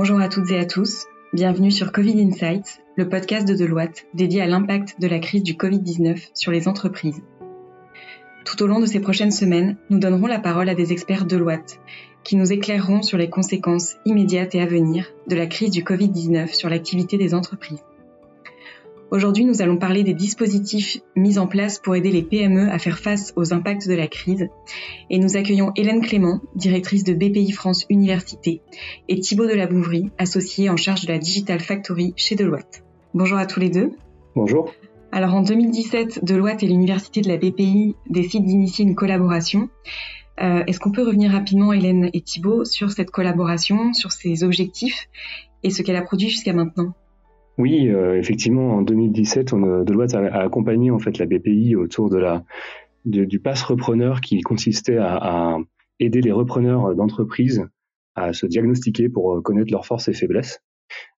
Bonjour à toutes et à tous, bienvenue sur Covid Insights, le podcast de Deloitte dédié à l'impact de la crise du Covid-19 sur les entreprises. Tout au long de ces prochaines semaines, nous donnerons la parole à des experts Deloitte qui nous éclaireront sur les conséquences immédiates et à venir de la crise du Covid-19 sur l'activité des entreprises. Aujourd'hui, nous allons parler des dispositifs mis en place pour aider les PME à faire face aux impacts de la crise. Et nous accueillons Hélène Clément, directrice de BPI France Université, et Thibaut Delabouvrie, associé en charge de la Digital Factory chez Deloitte. Bonjour à tous les deux. Bonjour. Alors en 2017, Deloitte et l'Université de la BPI décident d'initier une collaboration. Euh, est-ce qu'on peut revenir rapidement, Hélène et Thibaut, sur cette collaboration, sur ses objectifs et ce qu'elle a produit jusqu'à maintenant? Oui, euh, effectivement, en 2017, on, euh, Deloitte a, accompagné en fait la BPI autour de la du pass repreneur qui consistait à, à aider les repreneurs d'entreprises à se diagnostiquer pour euh, connaître leurs forces et faiblesses.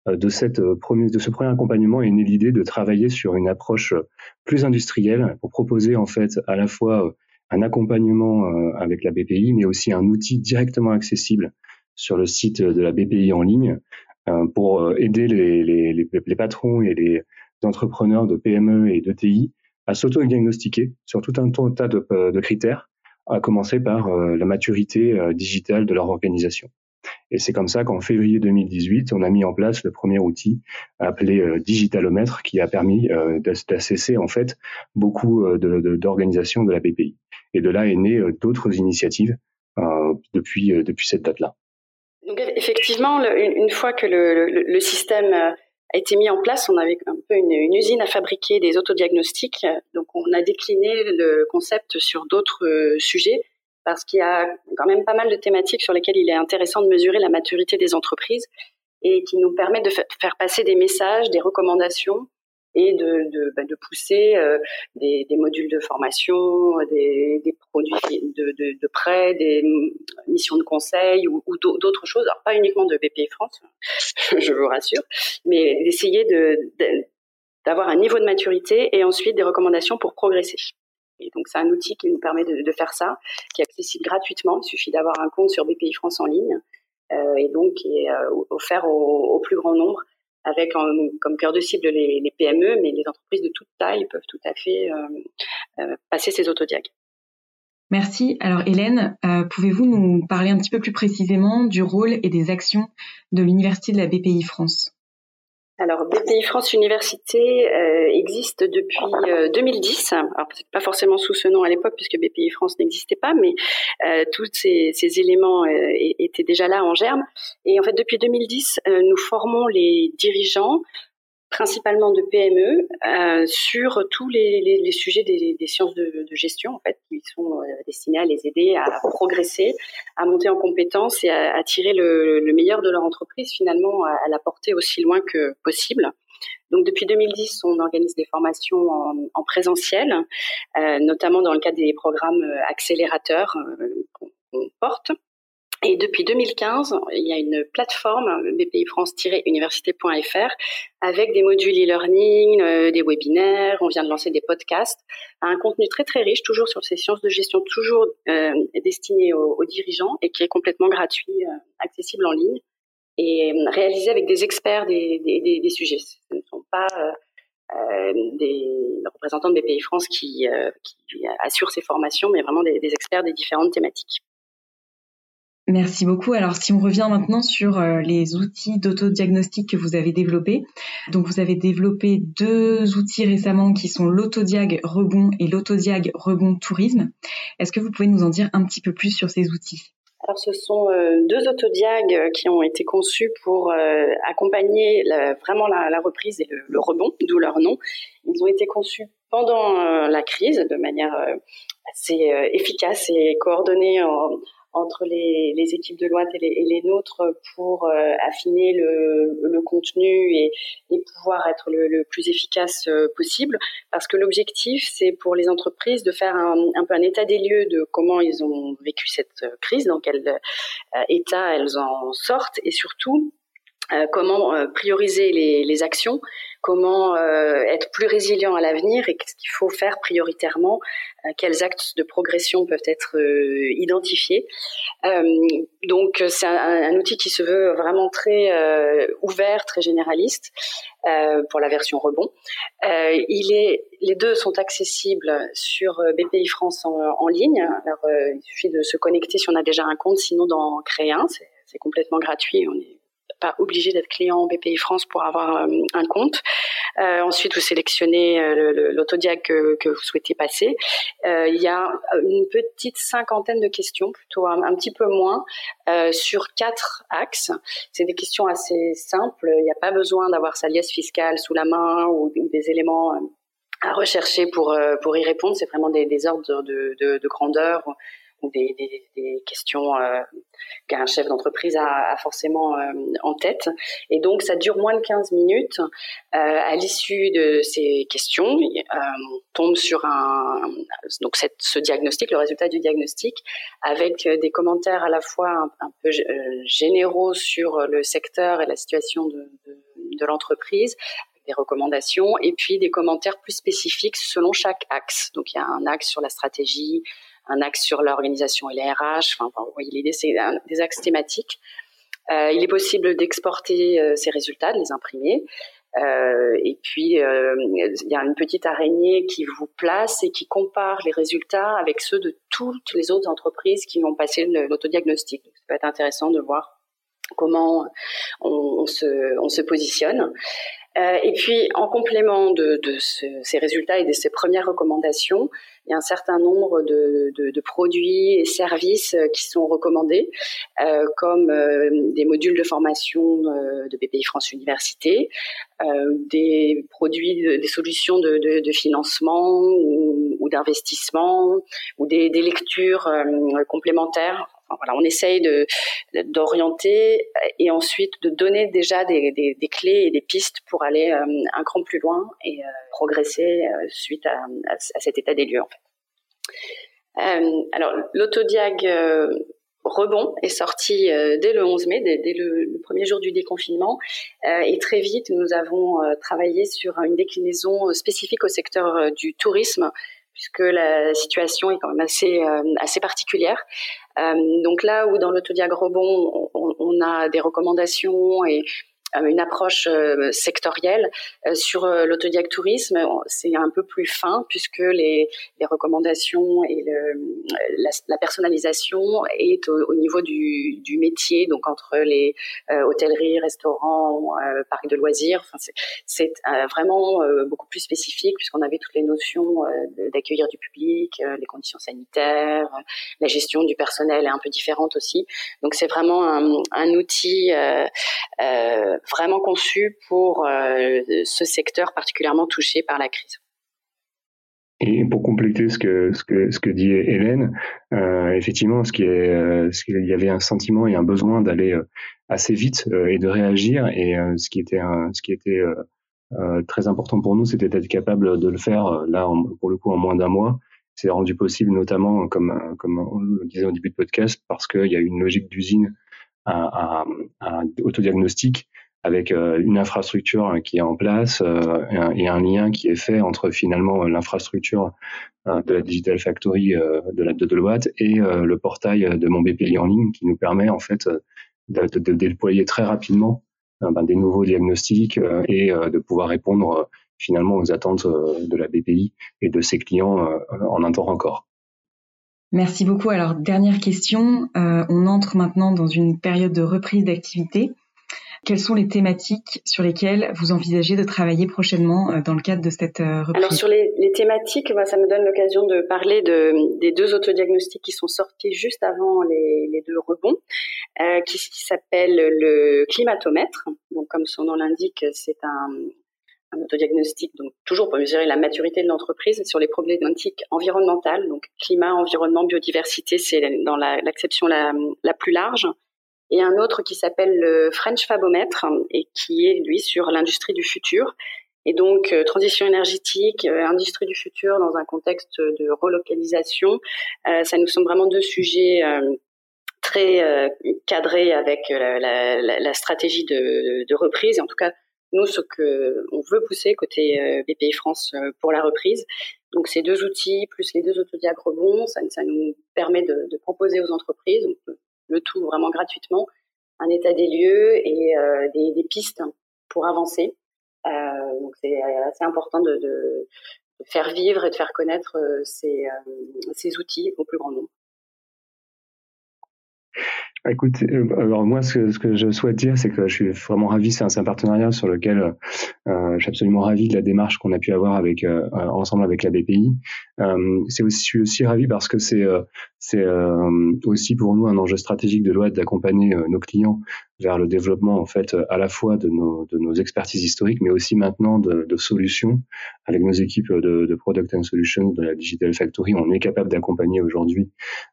De, cette de ce premier accompagnement est née l'idée de travailler sur une approche plus industrielle pour proposer en fait à la fois un accompagnement avec la BPI, mais aussi un outil directement accessible sur le site de la BPI en ligne euh, pour euh, aider les, les, les, patrons et les entrepreneurs de PME et d'ETI à s'auto-diagnostiquer sur tout un tas de, euh, de, critères, à commencer par la maturité digitale de leur organisation. Et c'est comme ça qu'en février 2018, on a mis en place le premier outil appelé Digitalomètre qui a permis d'assesser en fait beaucoup d'organisations de, de, la BPI. Et de là est né d'autres initiatives depuis, depuis cette date-là. Effectivement, une fois que le, système euh, a été mis en place, on avait un peu une, usine à fabriquer des autodiagnostics. Donc on a décliné le concept sur d'autres euh, sujets parce qu'il y a quand même pas mal de thématiques sur lesquelles il est intéressant de mesurer la maturité des entreprises et qui nous permettent de faire passer des messages, des recommandations et de, de, bah, de pousser euh, des, des, modules de formation, des, des produits de, de, de, prêt, des missions de conseil ou, ou d'autres choses. Alors pas uniquement de BPI France, je vous rassure, mais d'essayer de, d'avoir un niveau de maturité et ensuite des recommandations pour progresser. Et donc c'est un outil qui nous permet de, de, faire ça, qui est accessible gratuitement. Il suffit d'avoir un compte sur BPI France en ligne euh, et donc qui est euh, offert au, au plus grand nombre avec comme cœur de cible les, PME, mais les entreprises de toute taille peuvent tout à fait euh, euh, passer ces autodiag. Merci. Alors Hélène, euh, pouvez-vous nous parler un petit peu plus précisément du rôle et des actions de l'Université de la BPI France? Alors, BPI France Université euh, existe depuis 2010. Euh, Alors, peut-être pas forcément sous ce nom à l'époque, puisque BPI France n'existait pas, mais euh, tous ces, ces éléments étaient déjà là en germe. Et en fait, depuis 2010, nous formons les dirigeants principalement de PME euh, sur tous les, les, les sujets des, des sciences de, de, gestion en fait qui sont euh, destinés à les aider à progresser, à monter en compétences et à, à tirer le, le, meilleur de leur entreprise finalement à, à, la porter aussi loin que possible. Donc depuis 2010, on organise des formations en, en présentiel, euh, notamment dans le cadre des programmes accélérateurs euh, qu'on porte. Et depuis 2015, il y a une plateforme BPI France-université.fr avec des modules e-learning, euh, des webinaires, on vient de lancer des podcasts, un contenu très très riche, toujours sur ces sciences de gestion, toujours euh, destiné aux, dirigeants et qui est complètement gratuit, euh, accessible en ligne et euh, réalisé avec des experts des, des, des, sujets. Ce ne sont pas euh, des représentants de BPI France qui, qui assurent ces formations, mais vraiment des experts des différentes thématiques. Merci beaucoup. Alors, si on revient maintenant sur euh, les outils d'autodiagnostic que vous avez développés. Donc, vous avez développé deux outils récemment qui sont l'autodiag rebond et l'autodiag rebond tourisme. Est-ce que vous pouvez nous en dire un petit peu plus sur ces outils? Alors, ce sont euh, deux autodiags euh, qui ont été conçus pour accompagner vraiment la, la, reprise et le, le rebond, d'où leur nom. Ils ont été conçus pendant la crise de manière assez efficace et coordonnée en, entre les, les, équipes de loi et les, et les nôtres pour euh, affiner le, le contenu et, et, pouvoir être le, le plus efficace euh, possible. Parce que l'objectif, c'est pour les entreprises de faire un, un, peu un état des lieux de comment ils ont vécu cette crise, dans quel euh, état elles en sortent, et surtout comment prioriser les, actions comment euh, être plus résilient à l'avenir et qu'est-ce qu'il faut faire prioritairement, euh, quels actes de progression peuvent être euh, identifiés. donc c'est un, outil qui se veut vraiment très ouvert, très généraliste pour la version rebond. il est, les deux sont accessibles sur BPI France en, ligne. Il suffit de se connecter si on a déjà un compte, sinon d'en créer un. C'est complètement gratuit. Pas obligé d'être client BPI France pour avoir euh, un compte. Euh, ensuite, vous sélectionnez euh, l'autodiag que, que, vous souhaitez passer. il y a une petite cinquantaine de questions, plutôt un, petit peu moins, sur quatre axes. C'est des questions assez simples. Il n'y a pas besoin d'avoir sa liasse fiscale sous la main ou, des éléments à rechercher pour pour y répondre. C'est vraiment des, ordres de grandeur des, questions euh, qu'un chef d'entreprise a, forcément euh, en tête. Et donc, ça dure moins de 15 minutes. Euh, à l'issue de ces questions, on tombe sur un donc ce diagnostic, le résultat du diagnostic, avec des commentaires à la fois un, peu généraux sur le secteur et la situation de l'entreprise, des recommandations et puis des commentaires plus spécifiques selon chaque axe. Donc il y a un axe sur la stratégie, un axe sur l'organisation et les RH. Enfin, vous voyez, l'idée, c'est des axes thématiques. Euh, il est possible d'exporter euh, ces résultats, de les imprimer. Euh, et puis, il y a une petite araignée qui vous place et qui compare les résultats avec ceux de toutes les autres entreprises qui ont passé l'autodiagnostic. Ça peut être intéressant de voir comment on se positionne. Euh, et puis, en complément de, de ce, ces résultats et de ces premières recommandations, il y a un certain nombre de, de, de produits et services euh, qui sont recommandés, euh, comme euh, des modules de formation de BPI France Université, des produits, des solutions de, de financement ou, ou d'investissement, ou des, des lectures complémentaires on essaye d'orienter et ensuite de donner déjà des, clés et des pistes pour aller euh, un cran plus loin et euh, progresser euh, suite à, cet état des lieux. En l'autodiag Rebond est sorti dès le 11 mai, dès, le, le, premier jour du déconfinement. et très vite, nous avons travaillé sur une déclinaison spécifique au secteur du tourisme puisque la situation est quand même assez assez particulière. Euh, donc là où dans l'autodiag rebond, on, on, a des recommandations et euh, une approche euh, sectorielle. Euh, sur l'autodiag tourisme, c'est un peu plus fin puisque les, les recommandations et le, la, la, personnalisation est au, au niveau du, du, métier, donc entre les euh, hôtelleries, restaurants, euh, parcs de loisirs. Enfin, c'est vraiment beaucoup plus spécifique puisqu'on avait toutes les notions d'accueillir du public, les conditions sanitaires, la gestion du personnel est un peu différente aussi. Donc c'est vraiment un, un outil vraiment conçu pour euh, ce secteur particulièrement touché par la crise. Et pour compléter ce que ce que ce que dit Hélène, euh, effectivement, ce qui est, euh, ce qu'il y avait un sentiment et un besoin d'aller euh, assez vite et de réagir. Et ce qui était un, ce qui était très important pour nous, c'était d'être capable de le faire là pour le coup en moins d'un mois. C'est rendu possible notamment, comme comme on le disait au début de podcast, parce qu'il y a une logique d'usine à, à, à autodiagnostic avec euh, une infrastructure qui est en place euh, et un, lien qui est fait entre finalement l'infrastructure euh, de la Digital Factory de la de Deloitte et le portail de mon BPI en ligne qui nous permet en fait de, de, déployer très rapidement ben, des nouveaux diagnostics et de pouvoir répondre finalement aux attentes de la BPI et de ses clients en un temps record. Merci beaucoup. Alors, dernière question. Euh, on entre maintenant dans une période de reprise d'activité. Quelles sont les thématiques sur lesquelles vous envisagez de travailler prochainement euh, dans le cadre de cette euh, reprise? Alors sur les, thématiques, bah, ça me donne l'occasion de parler de, des deux autodiagnostics qui sont sortis juste avant les, deux rebonds, euh, qui, qui s'appelle le climatomètre. Donc comme son nom l'indique, c'est un, autodiagnostic, donc toujours pour mesurer la maturité de l'entreprise sur les problématiques environnementales, donc climat, environnement, biodiversité, c'est dans l'acception la, la, plus large et un autre qui s'appelle le French Fabomètre et qui est lui sur l'industrie du futur. Et donc euh, transition énergétique, euh, industrie du futur dans un contexte de relocalisation, euh, ça nous semble vraiment deux sujets très cadré avec la, stratégie de, reprise. Et en tout cas, nous, ce que on veut pousser côté BPI France pour la reprise. Donc, ces deux outils plus les deux autodiag rebonds, ça, nous permet de, proposer aux entreprises, le tout vraiment gratuitement, un état des lieux et des, des pistes pour avancer. Euh, donc c'est assez important de, faire vivre et de faire connaître euh, euh, ces outils au plus grand nombre. Écoute, alors moi, ce que, ce que je souhaite dire, c'est que je suis vraiment ravi. C'est un, un, partenariat sur lequel euh, je suis absolument ravi de la démarche qu'on a pu avoir avec euh, ensemble avec la BPI. Euh, c'est aussi, je suis aussi ravi parce que c'est c'est aussi pour nous un enjeu stratégique de loi d'accompagner nos clients vers le développement en fait à la fois de nos, de nos expertises historiques, mais aussi maintenant de, de solutions avec nos équipes de, de, product and solutions de la digital factory. On est capable d'accompagner aujourd'hui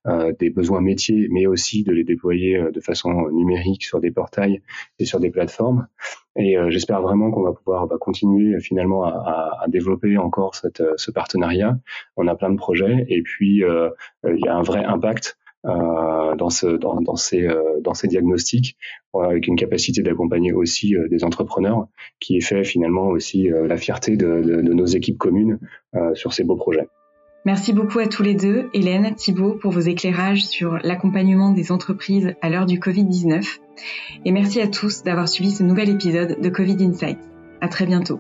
euh, des besoins métiers, mais aussi de les déployer euh, de façon numérique sur des portails et sur des plateformes. Et euh, j'espère vraiment qu'on va pouvoir bah, continuer finalement à, développer encore ce partenariat. On a plein de projets et puis il y a un vrai impact euh, dans, ce, dans, dans, ces, euh, diagnostics, avec une capacité d'accompagner aussi euh, des entrepreneurs, qui est fait finalement aussi la fierté de, nos équipes communes sur ces beaux projets. Merci beaucoup à tous les deux, Hélène, Thibault, pour vos éclairages sur l'accompagnement des entreprises à l'heure du Covid-19. Et merci à tous d'avoir suivi ce nouvel épisode de Covid Insight. À très bientôt.